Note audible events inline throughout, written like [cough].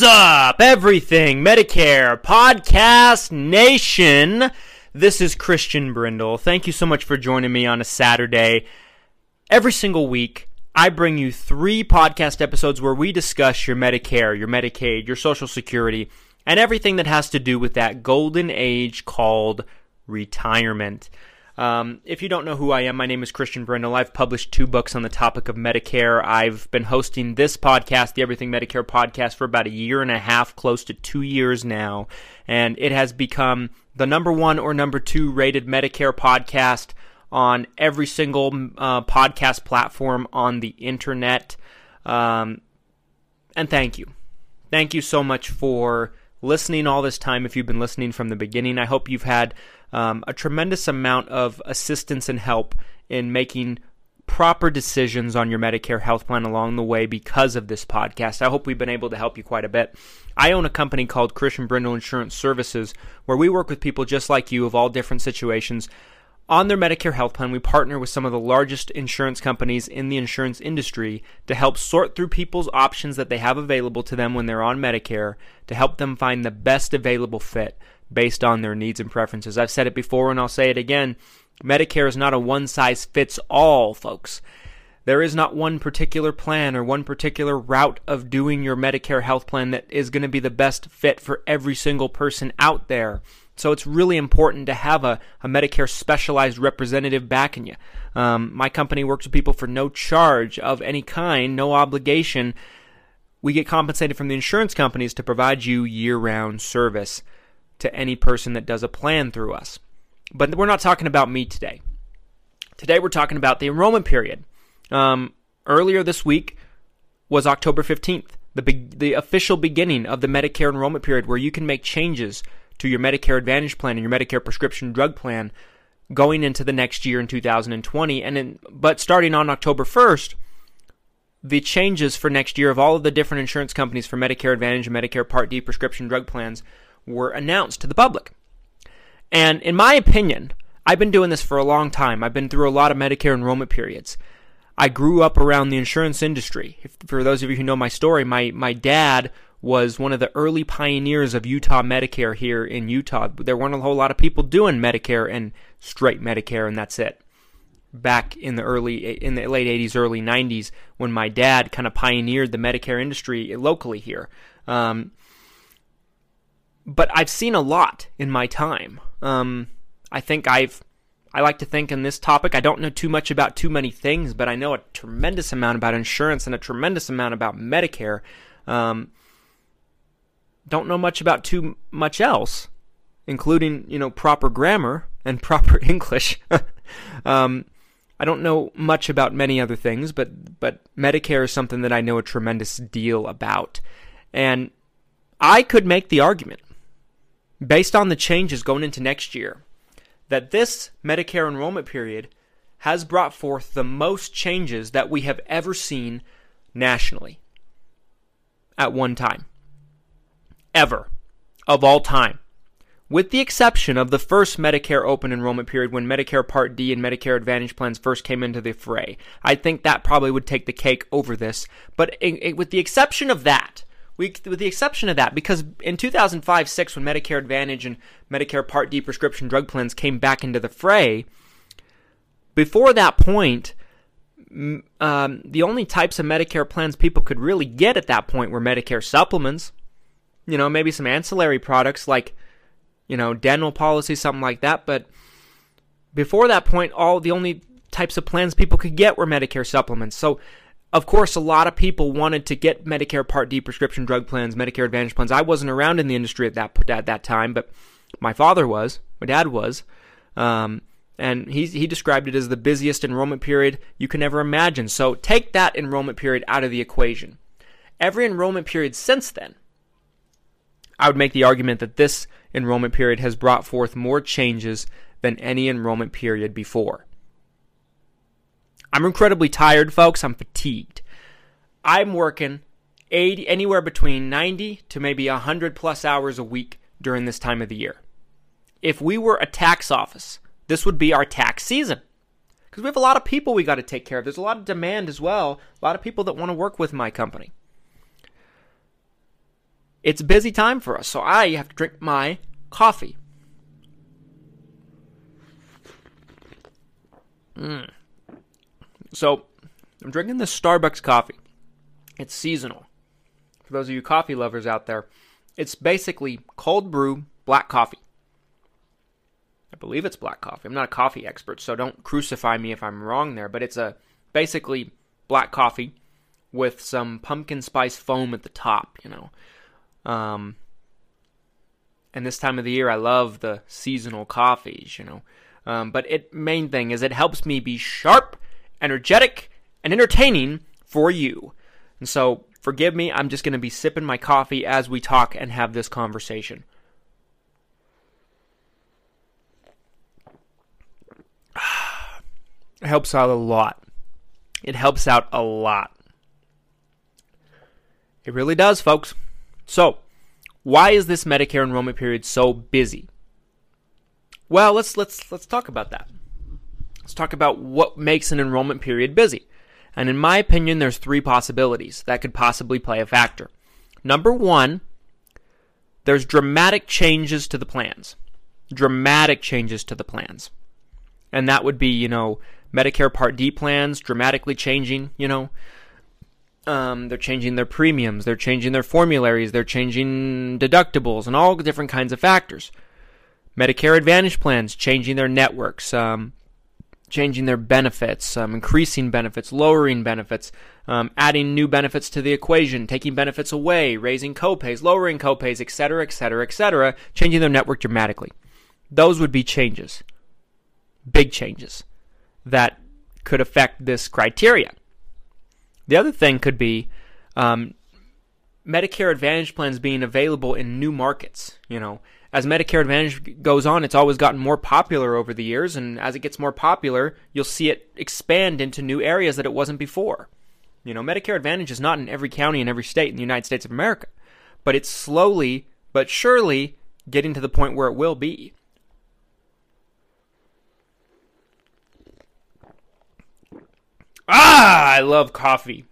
What's up, everything Medicare Podcast Nation? This is Christian Brindle. Thank you so much for joining me on a Saturday. Every single week, I bring you three podcast episodes where we discuss your Medicare, your Medicaid, your Social Security, and everything that has to do with that golden age called retirement. Um, if you don't know who I am, my name is Christian Brindle. I've published two books on the topic of Medicare. I've been hosting this podcast, the Everything Medicare podcast, for about a year and a half, close to two years now. And it has become the number one or number two rated Medicare podcast on every single uh, podcast platform on the internet. Um, and thank you. Thank you so much for listening all this time. If you've been listening from the beginning, I hope you've had um, a tremendous amount of assistance and help in making proper decisions on your Medicare health plan along the way because of this podcast. I hope we've been able to help you quite a bit. I own a company called Christian Brindle Insurance Services where we work with people just like you of all different situations on their Medicare health plan, we partner with some of the largest insurance companies in the insurance industry to help sort through people's options that they have available to them when they're on Medicare to help them find the best available fit based on their needs and preferences. I've said it before and I'll say it again. Medicare is not a one size fits all, folks. There is not one particular plan or one particular route of doing your Medicare health plan that is going to be the best fit for every single person out there. So it's really important to have a, a Medicare specialized representative backing you. Um, my company works with people for no charge of any kind, no obligation. We get compensated from the insurance companies to provide you year round service to any person that does a plan through us. But we're not talking about me today. Today we're talking about the enrollment period. Um, earlier this week was October 15th, the, be- the official beginning of the Medicare enrollment period where you can make changes to your Medicare Advantage plan and your Medicare prescription drug plan going into the next year in 2020. And in, but starting on October 1st, the changes for next year of all of the different insurance companies for Medicare Advantage and Medicare Part D prescription drug plans were announced to the public. And in my opinion, I've been doing this for a long time. I've been through a lot of Medicare enrollment periods. I grew up around the insurance industry. If, for those of you who know my story, my, my dad was one of the early pioneers of Utah Medicare here in Utah. There weren't a whole lot of people doing Medicare and straight Medicare, and that's it. Back in the early, in the late '80s, early '90s, when my dad kind of pioneered the Medicare industry locally here. Um, but I've seen a lot in my time. Um, I think I've, I like to think in this topic, I don't know too much about too many things, but I know a tremendous amount about insurance and a tremendous amount about Medicare. Um, don't know much about too much else, including you know proper grammar and [laughs] proper English. [laughs] um, I don't know much about many other things, but but Medicare is something that I know a tremendous deal about, and I could make the argument, based on the changes going into next year, that this Medicare enrollment period has brought forth the most changes that we have ever seen nationally at one time ever of all time. With the exception of the first Medicare open enrollment period when Medicare Part D and Medicare Advantage plans first came into the fray, I think that probably would take the cake over this. But with the exception of that, we, with the exception of that, because in 2005 6, when Medicare Advantage and Medicare Part D prescription drug plans came back into the fray, before that point, um, the only types of Medicare plans people could really get at that point were Medicare supplements you know, maybe some ancillary products like, you know, dental policy, something like that. But before that point, all the only types of plans people could get were Medicare supplements. So, of course, a lot of people wanted to get Medicare Part D prescription drug plans, Medicare Advantage plans. I wasn't around in the industry at that at that time, but my father was, my dad was, um, And he, he described it as the busiest enrollment period you can ever imagine. So take that enrollment period out of the equation. Every enrollment period since then, I would make the argument that this enrollment period has brought forth more changes than any enrollment period before. I'm incredibly tired, folks. I'm fatigued. I'm working 80, anywhere between 90 to maybe 100 plus hours a week during this time of the year. If we were a tax office, this would be our tax season. Because we have a lot of people we got to take care of. There's a lot of demand as well, a lot of people that want to work with my company. It's a busy time for us, so I have to drink my coffee. Mm. So, I'm drinking this Starbucks coffee. It's seasonal. For those of you coffee lovers out there, it's basically cold brew black coffee. I believe it's black coffee. I'm not a coffee expert, so don't crucify me if I'm wrong there, but it's a basically black coffee with some pumpkin spice foam at the top, you know. Um, and this time of the year, I love the seasonal coffees, you know. Um, but it main thing is it helps me be sharp, energetic, and entertaining for you. And so, forgive me, I'm just going to be sipping my coffee as we talk and have this conversation. [sighs] It helps out a lot. It helps out a lot. It really does, folks. So, why is this Medicare enrollment period so busy? Well, let's let's let's talk about that. Let's talk about what makes an enrollment period busy. And in my opinion, there's three possibilities that could possibly play a factor. Number 1, there's dramatic changes to the plans. Dramatic changes to the plans. And that would be, you know, Medicare Part D plans dramatically changing, you know, um, they're changing their premiums, they're changing their formularies, they're changing deductibles, and all different kinds of factors. Medicare Advantage plans changing their networks, um, changing their benefits, um, increasing benefits, lowering benefits, um, adding new benefits to the equation, taking benefits away, raising copays, lowering copays, etc., etc., etc., changing their network dramatically. Those would be changes, big changes that could affect this criteria. The other thing could be um, Medicare Advantage plans being available in new markets. You know, as Medicare Advantage goes on, it's always gotten more popular over the years, and as it gets more popular, you'll see it expand into new areas that it wasn't before. You know, Medicare Advantage is not in every county in every state in the United States of America, but it's slowly but surely getting to the point where it will be. Ah, I love coffee.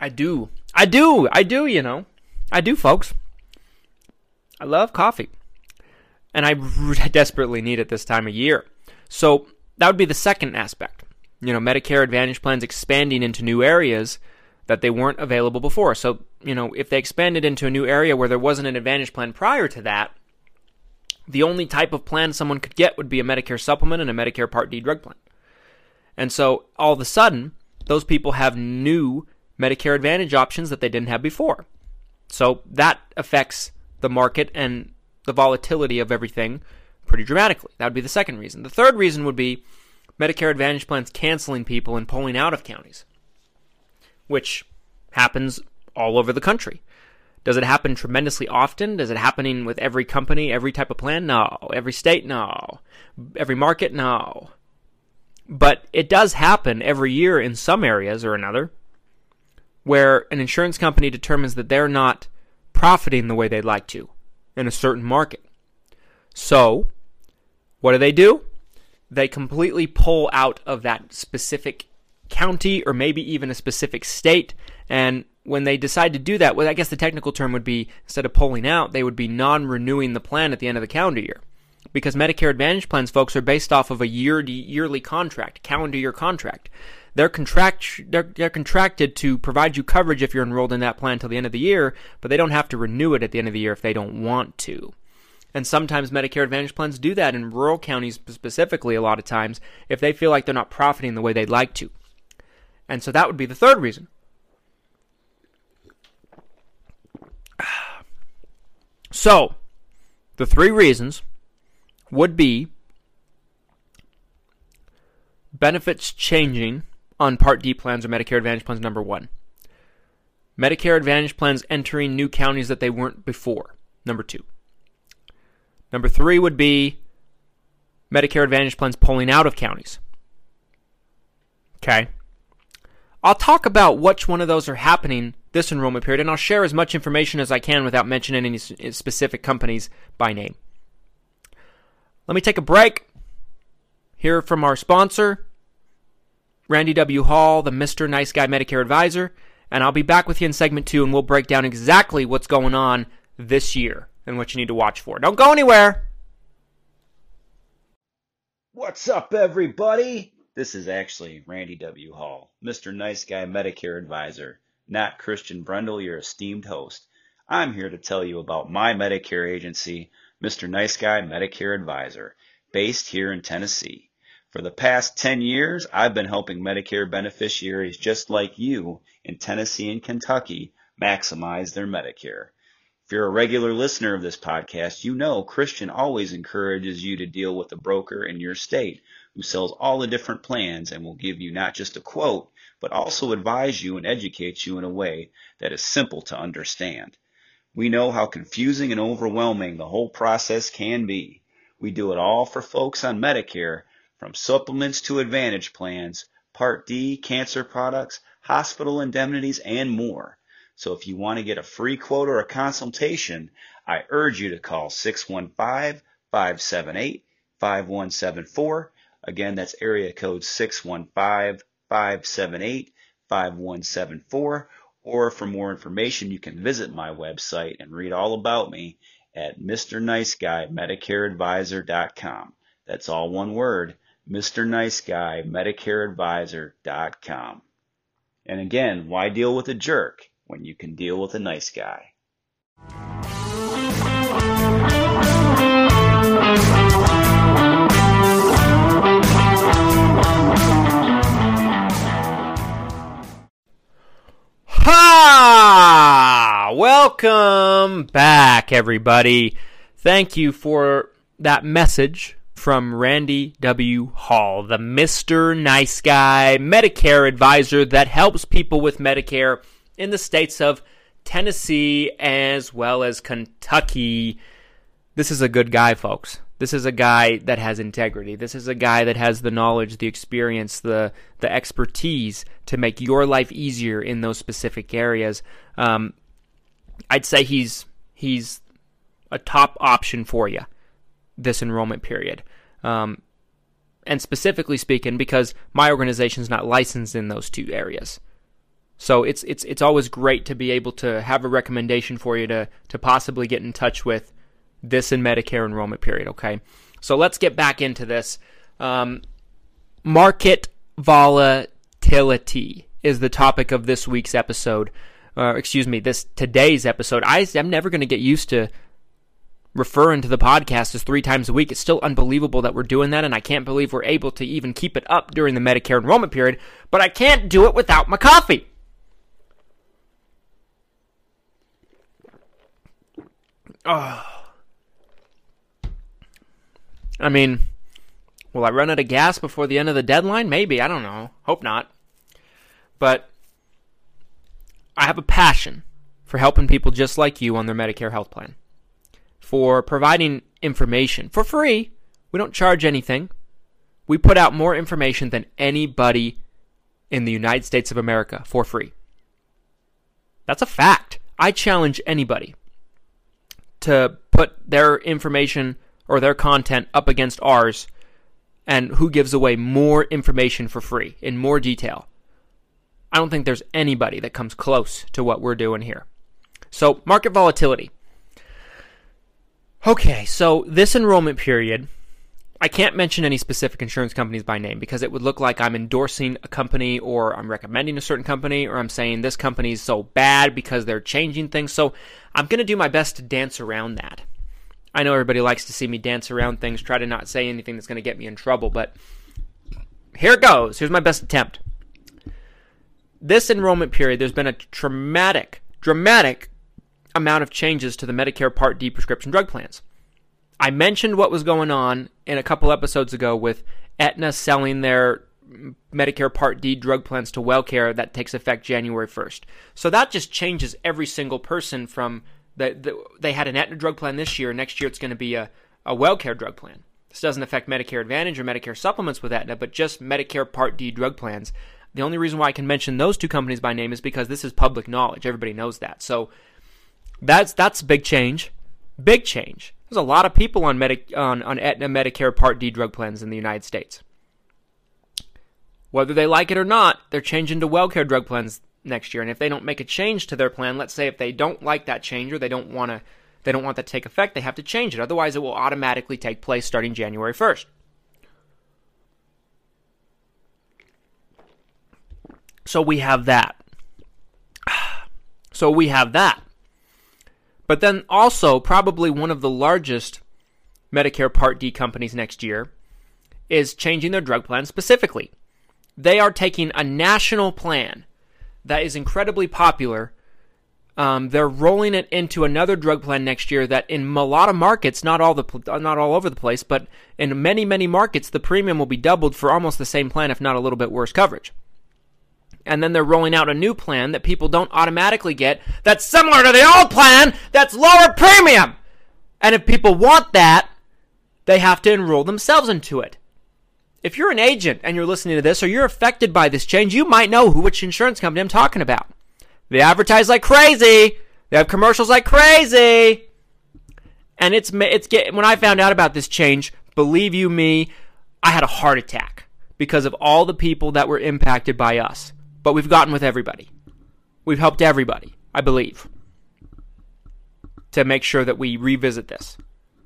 I do. I do. I do, you know. I do, folks. I love coffee. And I [laughs] desperately need it this time of year. So that would be the second aspect. You know, Medicare Advantage plans expanding into new areas that they weren't available before. So, you know, if they expanded into a new area where there wasn't an Advantage plan prior to that, the only type of plan someone could get would be a Medicare supplement and a Medicare Part D drug plan. And so all of a sudden, those people have new Medicare Advantage options that they didn't have before. So that affects the market and the volatility of everything pretty dramatically. That would be the second reason. The third reason would be Medicare Advantage plans canceling people and pulling out of counties, which happens all over the country. Does it happen tremendously often? Does it happening with every company, every type of plan? No. Every state? No. Every market? No. But it does happen every year in some areas or another where an insurance company determines that they're not profiting the way they'd like to in a certain market. So, what do they do? They completely pull out of that specific county or maybe even a specific state. And when they decide to do that, well, I guess the technical term would be instead of pulling out, they would be non renewing the plan at the end of the calendar year because Medicare Advantage plans, folks, are based off of a year yearly contract, calendar year contract. They're contract they're, they're contracted to provide you coverage if you're enrolled in that plan until the end of the year, but they don't have to renew it at the end of the year if they don't want to. And sometimes Medicare Advantage plans do that in rural counties specifically a lot of times if they feel like they're not profiting the way they'd like to. And so that would be the third reason. [sighs] So, the three reasons would be benefits changing on Part D plans or Medicare Advantage plans, number one. Medicare Advantage plans entering new counties that they weren't before, number two. Number three would be Medicare Advantage plans pulling out of counties. Okay. I'll talk about which one of those are happening this enrollment period, and I'll share as much information as I can without mentioning any specific companies by name. Let me take a break. Hear from our sponsor, Randy W. Hall, the Mr. Nice Guy Medicare Advisor, and I'll be back with you in segment two, and we'll break down exactly what's going on this year and what you need to watch for. Don't go anywhere. What's up, everybody? This is actually Randy W. Hall, Mr. Nice Guy Medicare Advisor, not Christian Brundle, your esteemed host. I'm here to tell you about my Medicare agency, Mr. Nice Guy Medicare Advisor, based here in Tennessee. For the past 10 years, I've been helping Medicare beneficiaries just like you in Tennessee and Kentucky maximize their Medicare. If you're a regular listener of this podcast, you know Christian always encourages you to deal with a broker in your state who sells all the different plans and will give you not just a quote, but also advise you and educate you in a way that is simple to understand. We know how confusing and overwhelming the whole process can be. We do it all for folks on Medicare, from supplements to advantage plans, Part D, cancer products, hospital indemnities, and more. So if you want to get a free quote or a consultation, I urge you to call 615 578 5174 Again, that's area code 615-578-5174. Or for more information, you can visit my website and read all about me at MrNiceGuyMedicareAdvisor.com. That's all one word, MrNiceGuyMedicareAdvisor.com. And again, why deal with a jerk when you can deal with a nice guy? Welcome back, everybody. Thank you for that message from Randy W. Hall, the Mr. Nice Guy Medicare advisor that helps people with Medicare in the states of Tennessee as well as Kentucky. This is a good guy, folks. This is a guy that has integrity. This is a guy that has the knowledge, the experience, the the expertise to make your life easier in those specific areas. Um, I'd say he's he's a top option for you this enrollment period. Um, and specifically speaking, because my organization is not licensed in those two areas. So it's it's it's always great to be able to have a recommendation for you to to possibly get in touch with this in Medicare enrollment period. Okay, so let's get back into this. Um, market volatility is the topic of this week's episode. Uh, excuse me, this today's episode. I, I'm never going to get used to referring to the podcast as three times a week. It's still unbelievable that we're doing that, and I can't believe we're able to even keep it up during the Medicare enrollment period. But I can't do it without my coffee. Oh. I mean, will I run out of gas before the end of the deadline? Maybe. I don't know. Hope not. But I have a passion for helping people just like you on their Medicare health plan, for providing information for free. We don't charge anything. We put out more information than anybody in the United States of America for free. That's a fact. I challenge anybody to put their information or their content up against ours and who gives away more information for free in more detail. I don't think there's anybody that comes close to what we're doing here. So, market volatility. Okay, so this enrollment period, I can't mention any specific insurance companies by name because it would look like I'm endorsing a company or I'm recommending a certain company or I'm saying this company is so bad because they're changing things. So, I'm going to do my best to dance around that. I know everybody likes to see me dance around things, try to not say anything that's going to get me in trouble, but here it goes. Here's my best attempt. This enrollment period, there's been a dramatic, dramatic amount of changes to the Medicare Part D prescription drug plans. I mentioned what was going on in a couple episodes ago with Aetna selling their Medicare Part D drug plans to WellCare that takes effect January 1st. So that just changes every single person from the, the they had an Aetna drug plan this year. Next year it's going to be a, a WellCare drug plan. This doesn't affect Medicare Advantage or Medicare supplements with Aetna, but just Medicare Part D drug plans. The only reason why I can mention those two companies by name is because this is public knowledge. Everybody knows that. So that's that's big change. Big change. There's a lot of people on Medi- on on Aetna Medicare Part D drug plans in the United States. Whether they like it or not, they're changing to WellCare drug plans next year. And if they don't make a change to their plan, let's say if they don't like that change or they don't want to they don't want that to take effect, they have to change it. Otherwise, it will automatically take place starting January 1st. So we have that. So we have that. But then also, probably one of the largest Medicare Part D companies next year is changing their drug plan specifically. They are taking a national plan that is incredibly popular. Um, they're rolling it into another drug plan next year that in a lot of markets, not all the not all over the place, but in many many markets, the premium will be doubled for almost the same plan, if not a little bit worse coverage and then they're rolling out a new plan that people don't automatically get that's similar to the old plan that's lower premium. And if people want that, they have to enroll themselves into it. If you're an agent and you're listening to this or you're affected by this change, you might know who which insurance company I'm talking about. They advertise like crazy. They have commercials like crazy. And it's it's get, when I found out about this change, believe you me, I had a heart attack because of all the people that were impacted by us but we've gotten with everybody. We've helped everybody, I believe, to make sure that we revisit this.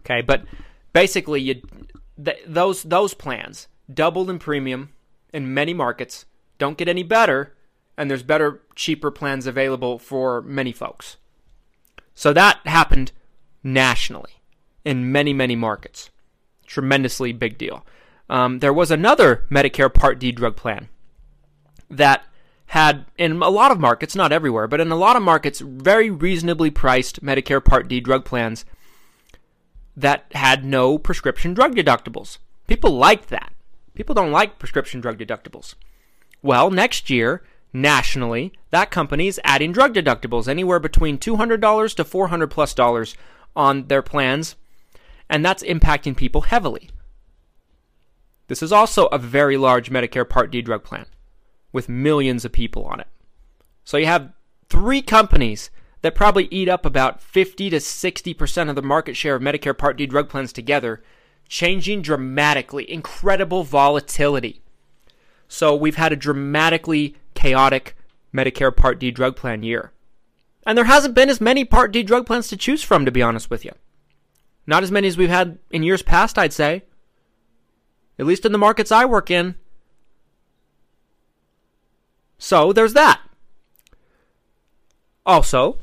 Okay, but basically, you th- those those plans doubled in premium in many markets don't get any better, and there's better, cheaper plans available for many folks. So that happened nationally in many many markets. Tremendously big deal. Um, there was another Medicare Part D drug plan that had, in a lot of markets, not everywhere, but in a lot of markets, very reasonably priced Medicare Part D drug plans that had no prescription drug deductibles. People liked that. People don't like prescription drug deductibles. Well, next year, nationally, that company is adding drug deductibles anywhere between $200 to 400 plus dollars on their plans, and that's impacting people heavily. This is also a very large Medicare Part D drug plan with millions of people on it. So you have three companies that probably eat up about 50 to 60% of the market share of Medicare Part D drug plans together, changing dramatically, incredible volatility. So we've had a dramatically chaotic Medicare Part D drug plan year. And there hasn't been as many Part D drug plans to choose from, to be honest with you. Not as many as we've had in years past, I'd say. At least in the markets I work in. So there's that. Also,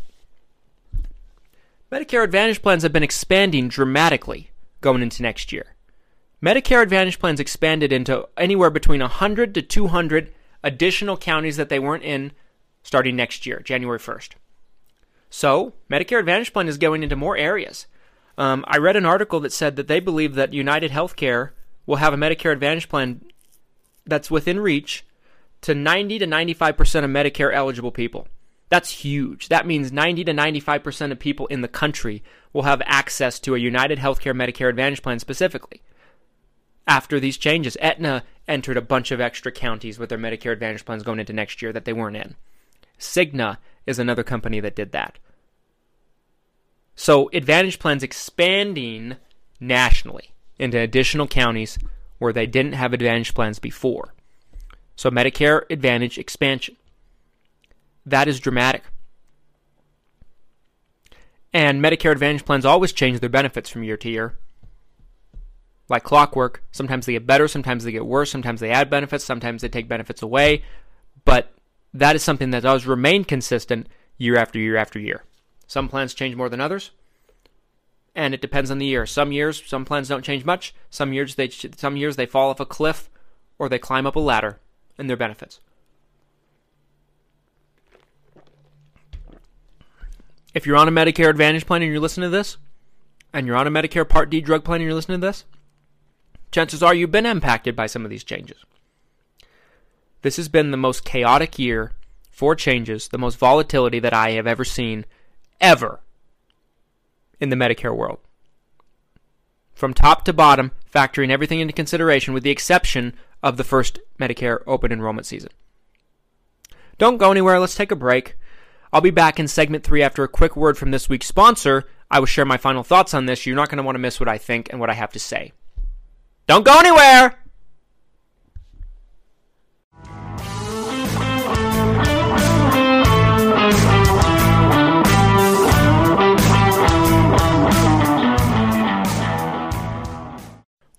Medicare Advantage plans have been expanding dramatically going into next year. Medicare Advantage plans expanded into anywhere between 100 to 200 additional counties that they weren't in starting next year, January 1st. So, Medicare Advantage plan is going into more areas. Um, I read an article that said that they believe that United Healthcare will have a Medicare Advantage plan that's within reach to 90 to 95% of Medicare eligible people. That's huge. That means 90 to 95% of people in the country will have access to a United Healthcare Medicare Advantage plan specifically. After these changes, Aetna entered a bunch of extra counties with their Medicare Advantage plans going into next year that they weren't in. Cigna is another company that did that. So, Advantage plans expanding nationally into additional counties where they didn't have Advantage plans before. So Medicare Advantage expansion. That is dramatic. And Medicare Advantage plans always change their benefits from year to year. Like clockwork, sometimes they get better, sometimes they get worse, sometimes they add benefits, sometimes they take benefits away. But that is something that does remain consistent year after year after year. Some plans change more than others, and it depends on the year. Some years, some plans don't change much. Some years, they some years they fall off a cliff or they climb up a ladder and their benefits. If you're on a Medicare Advantage plan and you're listening to this, and you're on a Medicare Part D drug plan and you're listening to this, chances are you've been impacted by some of these changes. This has been the most chaotic year for changes, the most volatility that I have ever seen, ever, in the Medicare world. From top to bottom, factoring everything into consideration with the exception of the first Medicare open enrollment season. Don't go anywhere, let's take a break. I'll be back in segment three after a quick word from this week's sponsor. I will share my final thoughts on this. You're not going to want to miss what I think and what I have to say. Don't go anywhere!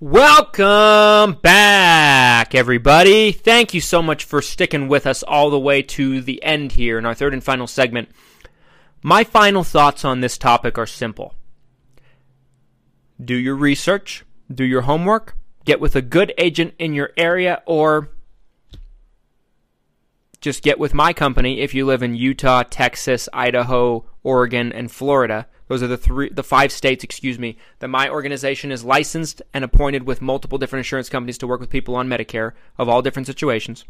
Welcome back, everybody. Thank you so much for sticking with us all the way to the end here in our third and final segment. My final thoughts on this topic are simple do your research, do your homework, get with a good agent in your area, or just get with my company if you live in Utah, Texas, Idaho, Oregon, and Florida. Those are the three, the five states, excuse me, that my organization is licensed and appointed with multiple different insurance companies to work with people on Medicare of all different situations.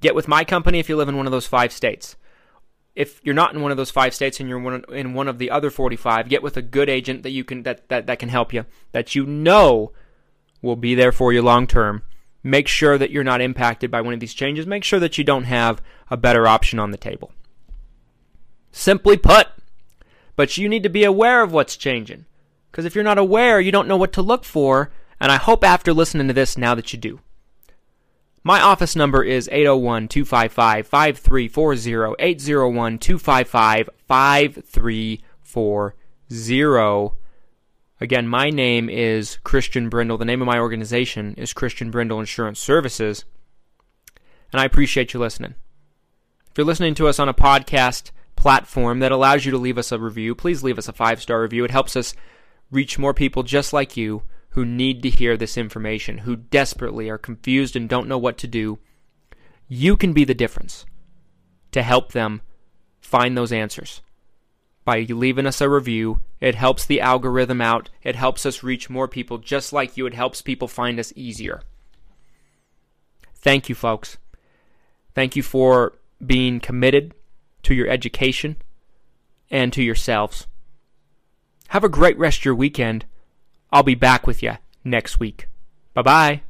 Get with my company if you live in one of those five states. If you're not in one of those five states and you're one, in one of the other 45, get with a good agent that you can that, that, that can help you, that you know will be there for you long term. Make sure that you're not impacted by one of these changes. Make sure that you don't have a better option on the table. Simply put, but you need to be aware of what's changing. Because if you're not aware, you don't know what to look for, and I hope after listening to this now that you do. My office number is 801 255 5340. 801 255 5340. Again, my name is Christian Brindle. The name of my organization is Christian Brindle Insurance Services. And I appreciate you listening. If you're listening to us on a podcast, platform that allows you to leave us a review, please leave us a five star review. It helps us reach more people just like you who need to hear this information, who desperately are confused and don't know what to do. You can be the difference to help them find those answers. By leaving us a review, it helps the algorithm out. It helps us reach more people just like you. It helps people find us easier. Thank you, folks. Thank you for being committed to your education, and to yourselves. Have a great rest of your weekend. I'll be back with you next week. Bye bye.